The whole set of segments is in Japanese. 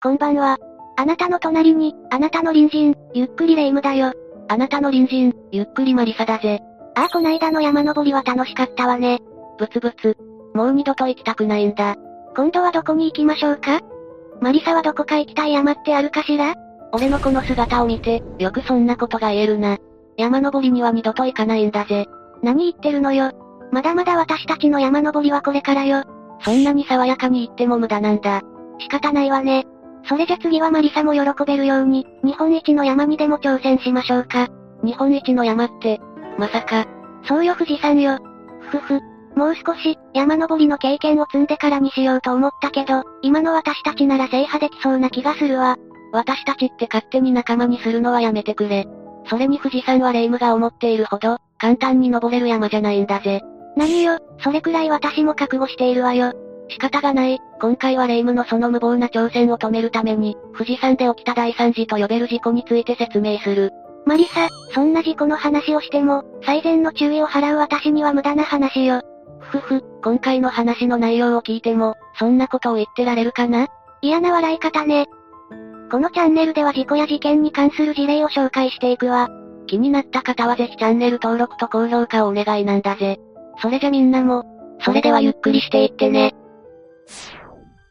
こんばんは。あなたの隣に、あなたの隣人、ゆっくりレ夢ムだよ。あなたの隣人、ゆっくりマリサだぜ。ああこないだの山登りは楽しかったわね。ブツブツ。もう二度と行きたくないんだ。今度はどこに行きましょうか？マリサはどこか行きたい山ってあるかしら？俺のこの姿を見て、よくそんなことが言えるな。山登りには二度と行かないんだぜ。何言ってるのよ？まだまだ私たちの山登りはこれからよ。そんなに爽やかに言っても無駄なんだ。仕方ないわね。それじゃ次はマリサも喜べるように、日本一の山にでも挑戦しましょうか。日本一の山って、まさか。そうよ富士山よ。ふふ。もう少し、山登りの経験を積んでからにしようと思ったけど、今の私たちなら制覇できそうな気がするわ。私たちって勝手に仲間にするのはやめてくれ。それに富士山は霊夢が思っているほど、簡単に登れる山じゃないんだぜ。何よ、それくらい私も覚悟しているわよ。仕方がない、今回は霊夢のその無謀な挑戦を止めるために、富士山で起きた大惨事と呼べる事故について説明する。マリサ、そんな事故の話をしても、最善の注意を払う私には無駄な話よ。ふふ、今回の話の内容を聞いても、そんなことを言ってられるかな？嫌な笑い方ね。このチャンネルでは事故や事件に関する事例を紹介していくわ。気になった方はぜひチャンネル登録と高評価をお願いなんだぜ。それじゃみんなも、それではゆっくりしていってね。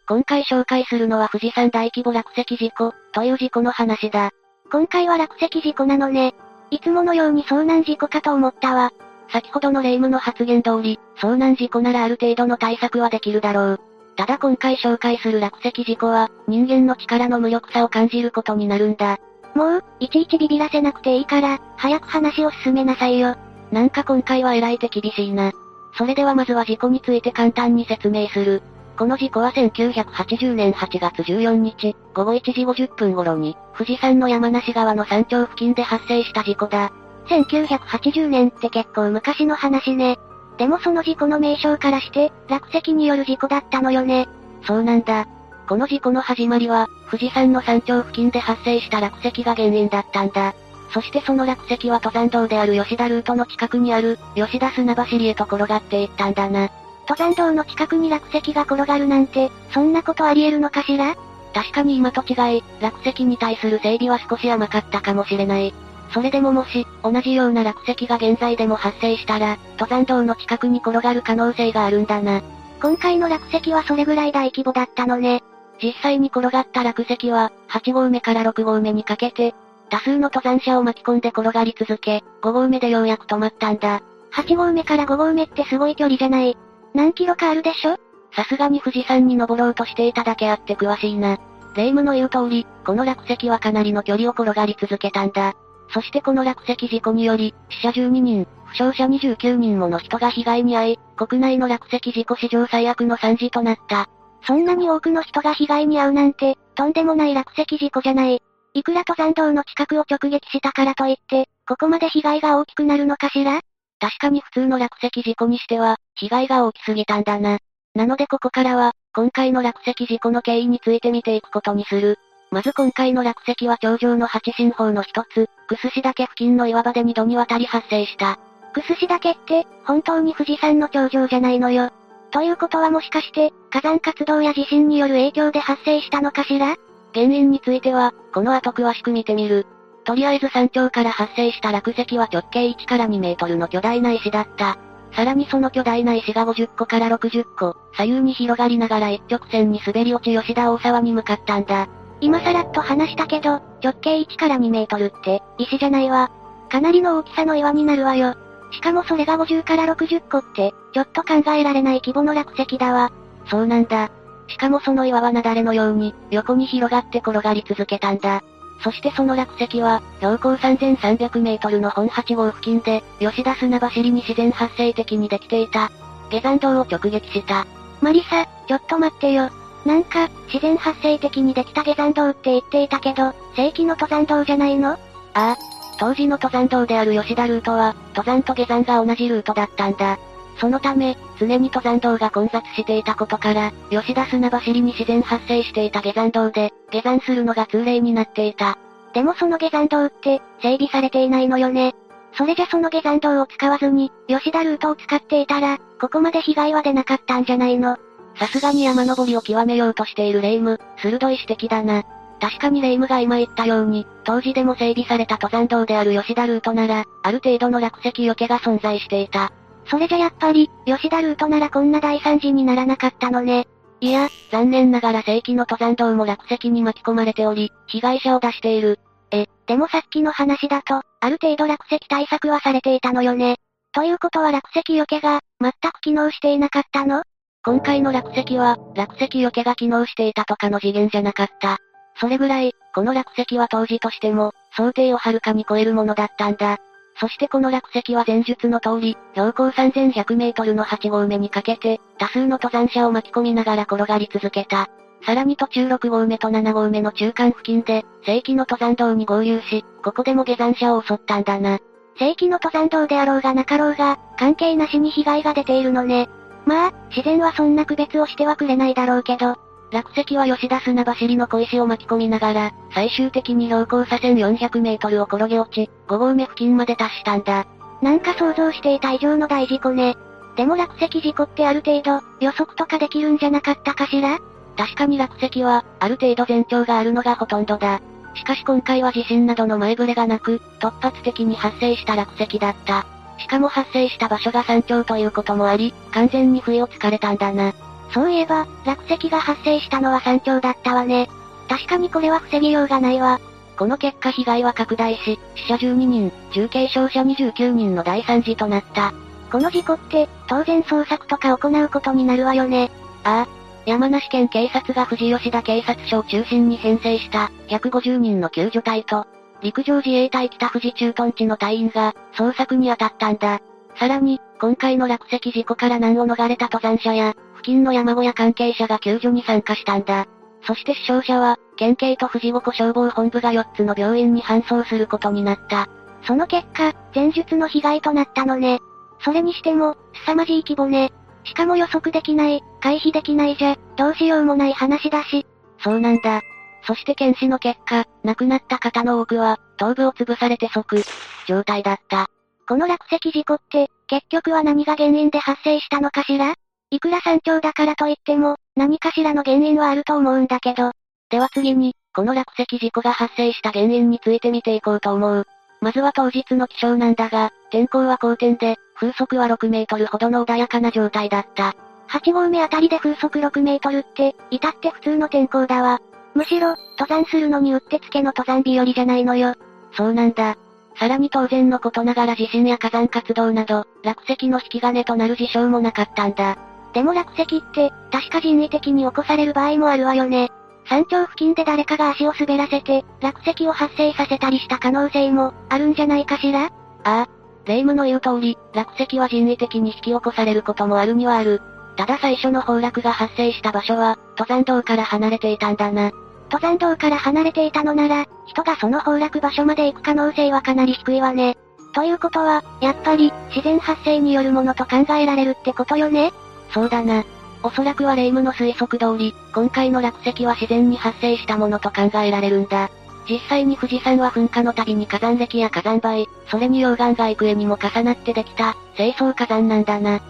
今回紹介するのは富士山大規模落石事故、という事故の話だ。今回は落石事故なのね。いつものように遭難事故かと思ったわ。先ほどの霊夢の発言通り、遭難事故ならある程度の対策はできるだろう。ただ今回紹介する落石事故は、人間の力の無力さを感じることになるんだ。もう、いちいちビビらせなくていいから、早く話を進めなさいよ。なんか今回は偉いて厳しいな。それではまずは事故について簡単に説明する。この事故は1980年8月14日、午後1時50分頃に、富士山の山梨川の山頂付近で発生した事故だ。1980年って結構昔の話ね。でもその事故の名称からして、落石による事故だったのよね。そうなんだ。この事故の始まりは、富士山の山頂付近で発生した落石が原因だったんだ。そしてその落石は登山道である吉田ルートの近くにある、吉田砂走りへと転がっていったんだな。登山道の近くに落石が転がるなんて、そんなことあり得るのかしら？確かに今と違い、落石に対する整備は少し甘かったかもしれない。それでももし、同じような落石が現在でも発生したら、登山道の近くに転がる可能性があるんだな。今回の落石はそれぐらい大規模だったのね。実際に転がった落石は、8合目から6合目にかけて、多数の登山者を巻き込んで転がり続け、5合目でようやく止まったんだ。8合目から5合目ってすごい距離じゃない。何キロかあるでしょ？さすがに富士山に登ろうとしていただけあって詳しいな。霊夢の言う通り、この落石はかなりの距離を転がり続けたんだ。そしてこの落石事故により、死者12人、負傷者29人もの人が被害に遭い、国内の落石事故史上最悪の惨事となった。そんなに多くの人が被害に遭うなんて、とんでもない落石事故じゃない。いくら登山道の近くを直撃したからといって、ここまで被害が大きくなるのかしら？確かに普通の落石事故にしては、被害が大きすぎたんだな。なのでここからは、今回の落石事故の経緯について見ていくことにする。まず今回の落石は頂上の八神峰の一つ、クスシ岳付近の岩場で二度にわたり発生した。クスシ岳って、本当に富士山の頂上じゃないのよ。ということはもしかして、火山活動や地震による影響で発生したのかしら？原因については、この後詳しく見てみる。とりあえず山頂から発生した落石は直径1から2メートルの巨大な石だった。さらにその巨大な石が50個から60個、左右に広がりながら一直線に滑り落ち吉田大沢に向かったんだ。今さらっと話したけど、直径1から2メートルって、石じゃないわ。かなりの大きさの岩になるわよ。しかもそれが50から60個って、ちょっと考えられない規模の落石だわ。そうなんだ。しかもその岩は雪崩のように、横に広がって転がり続けたんだ。そしてその落石は、標高3300メートルの本8号付近で、吉田砂走りに自然発生的にできていた、下山道を直撃した。マリサ、ちょっと待ってよ。なんか、自然発生的にできた下山道って言っていたけど、正規の登山道じゃないの？ああ。当時の登山道である吉田ルートは、登山と下山が同じルートだったんだ。そのため、常に登山道が混雑していたことから、吉田砂走りに自然発生していた下山道で、下山するのが通例になっていた。でもその下山道って、整備されていないのよね。それじゃその下山道を使わずに、吉田ルートを使っていたら、ここまで被害は出なかったんじゃないの。さすがに山登りを極めようとしているレイム、鋭い指摘だな。確かにレイムが今言ったように、当時でも整備された登山道である吉田ルートなら、ある程度の落石避けが存在していた。それじゃやっぱり、吉田ルートならこんな大惨事にならなかったのね。いや、残念ながら正規の登山道も落石に巻き込まれており、被害者を出している。え、でもさっきの話だと、ある程度落石対策はされていたのよね。ということは落石避けが、全く機能していなかったの？今回の落石は、落石避けが機能していたとかの次元じゃなかった。それぐらい、この落石は当時としても、想定をはるかに超えるものだったんだ。そしてこの落石は前述の通り、標高3100メートルの8合目にかけて、多数の登山者を巻き込みながら転がり続けた。さらに途中6合目と7合目の中間付近で、正規の登山道に合流し、ここでも下山者を襲ったんだな。正規の登山道であろうがなかろうが、関係なしに被害が出ているのね。まあ、自然はそんな区別をしてはくれないだろうけど、落石は吉田砂走りの小石を巻き込みながら、最終的に標高差1400メートルを転げ落ち、5合目付近まで達したんだ。なんか想像していた以上の大事故ね。でも落石事故ってある程度、予測とかできるんじゃなかったかしら？確かに落石は、ある程度前兆があるのがほとんどだ。しかし今回は地震などの前触れがなく、突発的に発生した落石だった。しかも発生した場所が山頂ということもあり、完全に不意をつかれたんだな。そういえば、落石が発生したのは山頂だったわね。確かにこれは防ぎようがないわ。この結果被害は拡大し、死者12人、重軽傷者29人の大惨事となった。この事故って、当然捜索とか行うことになるわよね。ああ。山梨県警察が富士吉田警察署を中心に編成した150人の救助隊と、陸上自衛隊北富士駐屯地の隊員が捜索に当たったんだ。さらに、今回の落石事故から難を逃れた登山者や、付近の山小屋関係者が救助に参加したんだ。そして死傷者は、県警と富士五湖消防本部が4つの病院に搬送することになった。その結果、前述の被害となったのね。それにしても、凄まじい規模ね。しかも予測できない、回避できないじゃ、どうしようもない話だし。そうなんだ。そして検視の結果、亡くなった方の多くは、頭部を潰されて即、状態だった。この落石事故って、結局は何が原因で発生したのかしら？いくら山頂だからといっても、何かしらの原因はあると思うんだけど。では次に、この落石事故が発生した原因について見ていこうと思う。まずは当日の気象なんだが、天候は好天で、風速は6メートルほどの穏やかな状態だった。8合目あたりで風速6メートルって、至って普通の天候だわ。むしろ、登山するのにうってつけの登山日和じゃないのよ。そうなんだ。さらに当然のことながら地震や火山活動など、落石の引き金となる事象もなかったんだ。でも落石って、確か人為的に起こされる場合もあるわよね。山頂付近で誰かが足を滑らせて、落石を発生させたりした可能性も、あるんじゃないかしら？ああ。霊夢の言う通り、落石は人為的に引き起こされることもあるにはある。ただ最初の崩落が発生した場所は、登山道から離れていたんだな。登山道から離れていたのなら、人がその崩落場所まで行く可能性はかなり低いわね。ということは、やっぱり、自然発生によるものと考えられるってことよね？そうだな。おそらくは霊夢の推測通り、今回の落石は自然に発生したものと考えられるんだ。実際に富士山は噴火の度に火山歴や火山灰、それに溶岩が幾重にも重なってできた、清掃火山なんだな。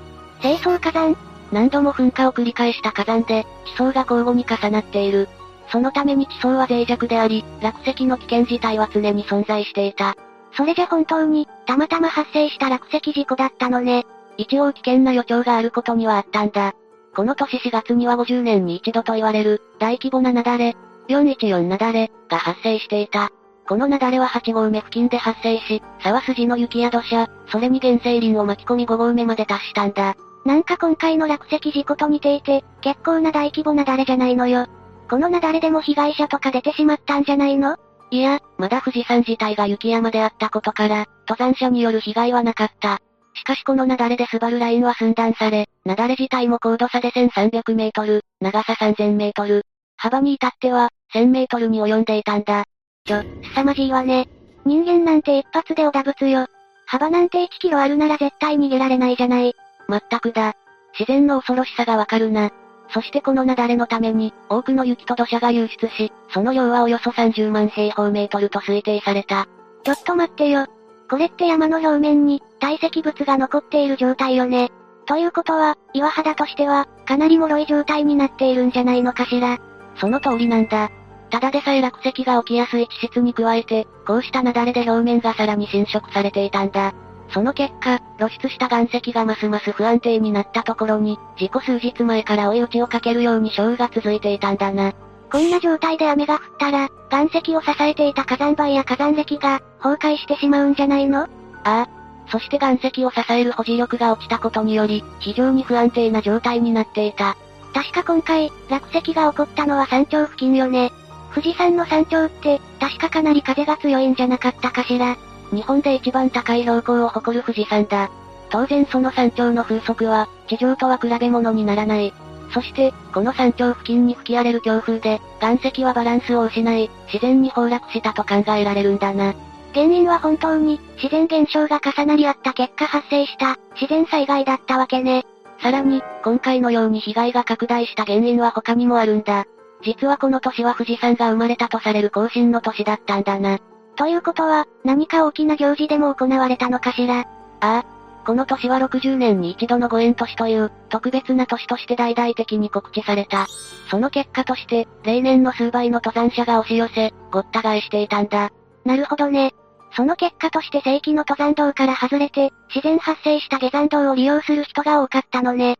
清掃火山？何度も噴火を繰り返した火山で、地層が交互に重なっている。そのために地層は脆弱であり、落石の危険自体は常に存在していた。それじゃ本当に、たまたま発生した落石事故だったのね。一応危険な予兆があることにはあったんだ。この年4月には50年に一度と言われる、大規模な雪崩、414雪崩が発生していた。この雪崩は8合目付近で発生し、沢筋の雪や土砂、それに原生林を巻き込み5合目まで達したんだ。なんか今回の落石事故と似ていて、結構な大規模な雪崩じゃないのよ。この雪崩でも被害者とか出てしまったんじゃないの？いや、まだ富士山自体が雪山であったことから、登山者による被害はなかった。しかしこの雪崩でスバルラインは寸断され、雪崩自体も高度差で1300メートル、長さ3000メートル、幅に至っては、1000メートルに及んでいたんだ。ちょ、凄まじいわね。人間なんて一発でおだぶつよ。幅なんて1キロあるなら絶対逃げられないじゃない。まったくだ。自然の恐ろしさがわかるな。そしてこの雪崩のために、多くの雪と土砂が流出し、その量はおよそ30万平方メートルと推定された。ちょっと待ってよ。これって山の表面に、堆積物が残っている状態よね。ということは、岩肌としては、かなり脆い状態になっているんじゃないのかしら。その通りなんだ。ただでさえ落石が起きやすい地質に加えて、こうした雪崩で表面がさらに侵食されていたんだ。その結果、露出した岩石がますます不安定になったところに、事故数日前から追い打ちをかけるように小雨が続いていたんだな。こんな状態で雨が降ったら、岩石を支えていた火山灰や火山歴が、崩壊してしまうんじゃないの？ああ。そして岩石を支える保持力が落ちたことにより、非常に不安定な状態になっていた。確か今回、落石が起こったのは山頂付近よね。富士山の山頂って、確かかなり風が強いんじゃなかったかしら。日本で一番高い標高を誇る富士山だ。当然その山頂の風速は、地上とは比べ物にならない。そして、この山頂付近に吹き荒れる強風で、岩石はバランスを失い、自然に崩落したと考えられるんだな。原因は本当に、自然現象が重なり合った結果発生した、自然災害だったわけね。さらに、今回のように被害が拡大した原因は他にもあるんだ。実はこの年は富士山が生まれたとされる更新の年だったんだな。ということは、何か大きな行事でも行われたのかしら？ああ。この年は60年に一度のご縁年という、特別な年として大々的に告知された。その結果として、例年の数倍の登山者が押し寄せ、ごった返していたんだ。なるほどね。その結果として正規の登山道から外れて、自然発生した下山道を利用する人が多かったのね。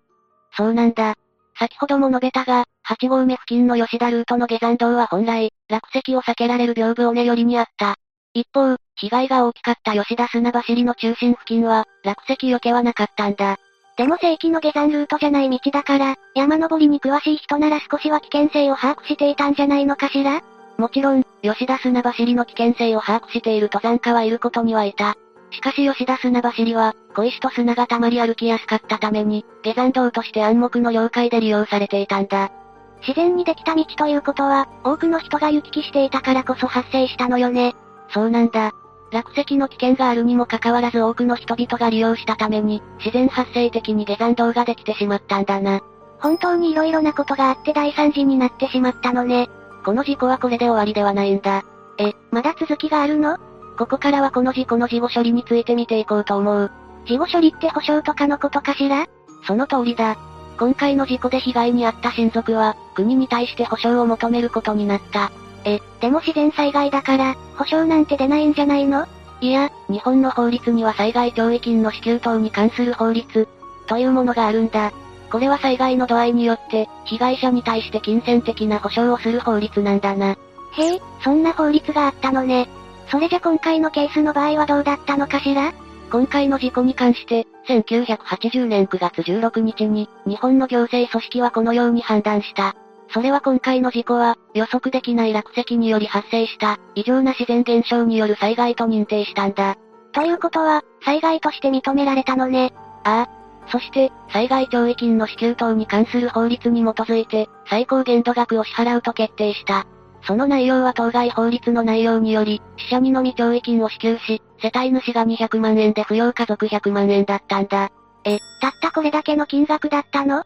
そうなんだ。先ほども述べたが、8合目付近の吉田ルートの下山道は本来、落石を避けられる屏風尾根寄りにあった。一方、被害が大きかった吉田砂走りの中心付近は、落石避けはなかったんだ。でも正規の下山ルートじゃない道だから、山登りに詳しい人なら少しは危険性を把握していたんじゃないのかしら？もちろん、吉田砂走りの危険性を把握している登山家はいることにはいた。しかし吉田砂走りは、小石と砂が溜まり歩きやすかったために、下山道として暗黙の了解で利用されていたんだ。自然にできた道ということは、多くの人が行き来していたからこそ発生したのよね。そうなんだ。落石の危険があるにもかかわらず多くの人々が利用したために、自然発生的に下山道ができてしまったんだな。本当に色々なことがあって大惨事になってしまったのね。この事故はこれで終わりではないんだ。え、まだ続きがあるの？ここからはこの事故の事後処理について見ていこうと思う。事後処理って保証とかのことかしら？その通りだ。今回の事故で被害に遭った親族は、国に対して保証を求めることになった。え、でも自然災害だから、保証なんて出ないんじゃないの？いや、日本の法律には災害懲役金の支給等に関する法律、というものがあるんだ。これは災害の度合いによって、被害者に対して金銭的な保証をする法律なんだな。へえ、そんな法律があったのね。それじゃ今回のケースの場合はどうだったのかしら？今回の事故に関して、1980年9月16日に、日本の行政組織はこのように判断した。それは今回の事故は、予測できない落石により発生した、異常な自然現象による災害と認定したんだ。ということは、災害として認められたのね。ああ。そして、災害懲役金の支給等に関する法律に基づいて、最高限度額を支払うと決定した。その内容は当該法律の内容により、死者にのみ懲役金を支給し、世帯主が200万円で扶養家族100万円だったんだ。え、たったこれだけの金額だったの？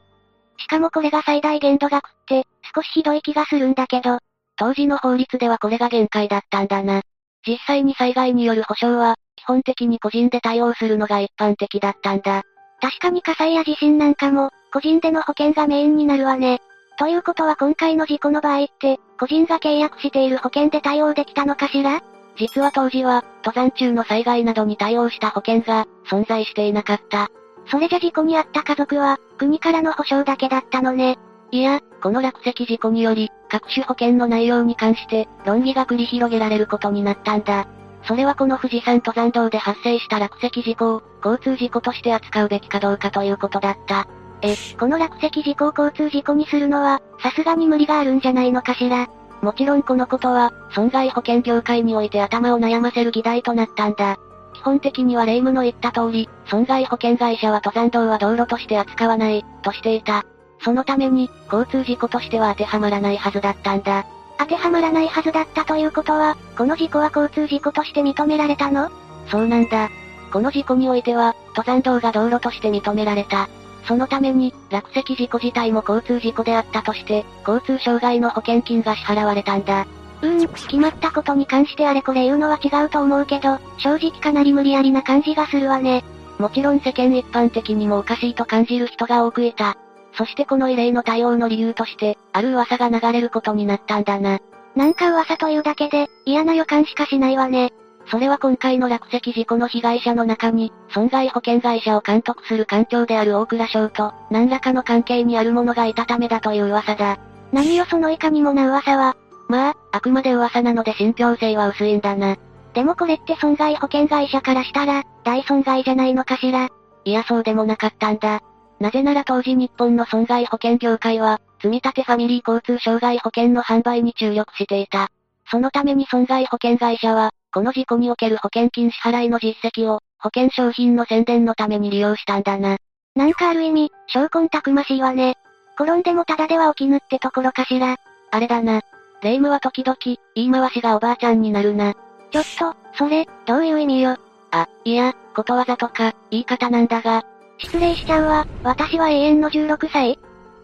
しかもこれが最大限度額って、少しひどい気がするんだけど。当時の法律ではこれが限界だったんだな。実際に災害による保障は、基本的に個人で対応するのが一般的だったんだ。確かに火災や地震なんかも、個人での保険がメインになるわね。ということは今回の事故の場合って、個人が契約している保険で対応できたのかしら？実は当時は、登山中の災害などに対応した保険が、存在していなかった。それじゃ事故に遭った家族は、国からの保証だけだったのね。いや、この落石事故により、各種保険の内容に関して、論議が繰り広げられることになったんだ。それはこの富士山登山道で発生した落石事故を、交通事故として扱うべきかどうかということだった。え、この落石事故を交通事故にするのは、さすがに無理があるんじゃないのかしら。もちろんこのことは、損害保険業界において頭を悩ませる議題となったんだ。基本的には霊夢の言った通り、損害保険会社は登山道は道路として扱わない、としていた。そのために、交通事故としては当てはまらないはずだったんだ。当てはまらないはずだったということは、この事故は交通事故として認められたの？そうなんだ。この事故においては、登山道が道路として認められた。そのために、落石事故自体も交通事故であったとして、交通障害の保険金が支払われたんだ。うーん、決まったことに関してあれこれ言うのは違うと思うけど、正直かなり無理やりな感じがするわね。もちろん世間一般的にもおかしいと感じる人が多くいた。そしてこの異例の対応の理由として、ある噂が流れることになったんだな。なんか噂というだけで、嫌な予感しかしないわね。それは今回の落石事故の被害者の中に、損害保険会社を監督する官庁である大倉省と、何らかの関係にある者がいたためだという噂だ。何よそのいかにもな噂は。まあ、あくまで噂なので信憑性は薄いんだな。でもこれって損害保険会社からしたら、大損害じゃないのかしら。いやそうでもなかったんだ。なぜなら当時日本の損害保険業界は、積立ファミリー交通障害保険の販売に注力していた。そのために損害保険会社は、この事故における保険金支払いの実績を、保険商品の宣伝のために利用したんだな。なんかある意味、証拠たくましいわね。転んでもただでは起きぬってところかしら。あれだな。霊夢は時々、言い回しがおばあちゃんになるな。ちょっと、それ、どういう意味よ？あ、いや、ことわざとか、言い方なんだが。失礼しちゃうわ、私は永遠の16歳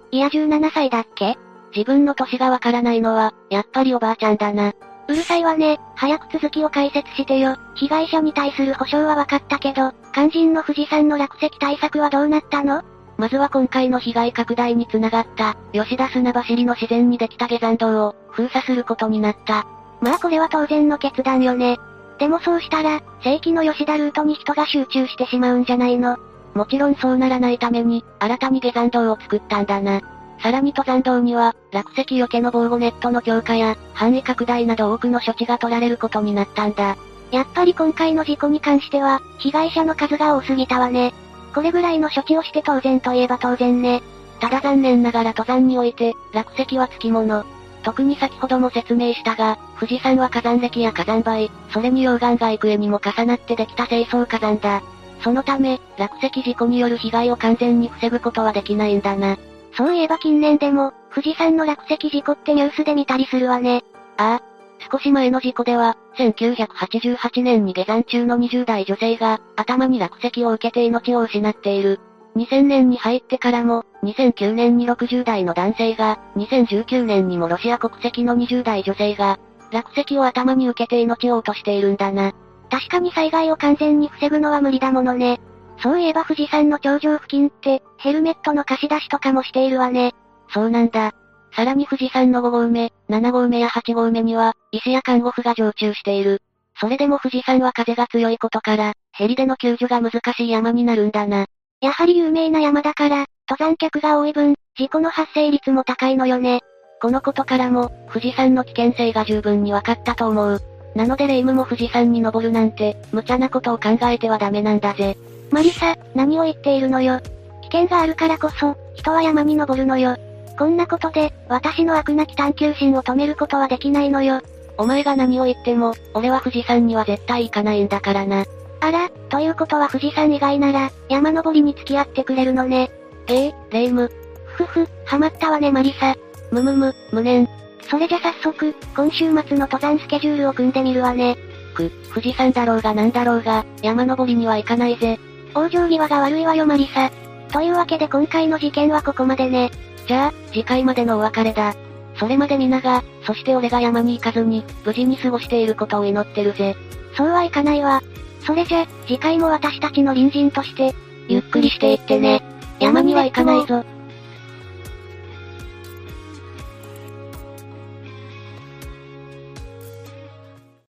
いや17歳だっけ？自分の歳がわからないのは、やっぱりおばあちゃんだな。うるさいわね、早く続きを解説してよ。被害者に対する保証は分かったけど、肝心の富士山の落石対策はどうなったの？まずは今回の被害拡大につながった、吉田砂走りの自然にできた下山道を、封鎖することになった。まあこれは当然の決断よね。でもそうしたら、正規の吉田ルートに人が集中してしまうんじゃないのもちろんそうならないために、新たに下山道を作ったんだな。さらに登山道には、落石避けの防護ネットの強化や、範囲拡大など多くの処置が取られることになったんだ。やっぱり今回の事故に関しては、被害者の数が多すぎたわね。これぐらいの処置をして当然といえば当然ね。ただ残念ながら登山において、落石はつきもの。特に先ほども説明したが、富士山は火山歴や火山灰、それに溶岩が幾重にも重なってできた清掃火山だ。そのため、落石事故による被害を完全に防ぐことはできないんだな。そういえば近年でも、富士山の落石事故ってニュースで見たりするわね。ああ。少し前の事故では、1988年に下山中の20代女性が、頭に落石を受けて命を失っている。2000年に入ってからも、2009年に60代の男性が、2019年にもロシア国籍の20代女性が、落石を頭に受けて命を落としているんだな。確かに災害を完全に防ぐのは無理だものね。そういえば富士山の頂上付近って、ヘルメットの貸し出しとかもしているわね。そうなんだ。さらに富士山の5合目、7合目や8合目には、医師や看護婦が常駐している。それでも富士山は風が強いことから、ヘリでの救助が難しい山になるんだな。やはり有名な山だから、登山客が多い分、事故の発生率も高いのよね。このことからも、富士山の危険性が十分に分かったと思う。なのでレイムも富士山に登るなんて、無茶なことを考えてはダメなんだぜ。マリサ、何を言っているのよ。危険があるからこそ、人は山に登るのよ。こんなことで、私の悪なき探求心を止めることはできないのよ。お前が何を言っても、俺は富士山には絶対行かないんだからな。あら、ということは富士山以外なら、山登りに付き合ってくれるのね。ええレイム。ふふ、ハマったわねマリサ。むむむ、無念。それじゃ早速、今週末の登山スケジュールを組んでみるわね。く、富士山だろうがなんだろうが、山登りには行かないぜ。往生際が悪いわよマリサ。というわけで今回の事件はここまでね。じゃあ、次回までのお別れだ。それまで皆が、そして俺が山に行かずに、無事に過ごしていることを祈ってるぜ。そうはいかないわ。それじゃ、次回も私たちの隣人として、ゆっくりしていってね。山には行かないぞ。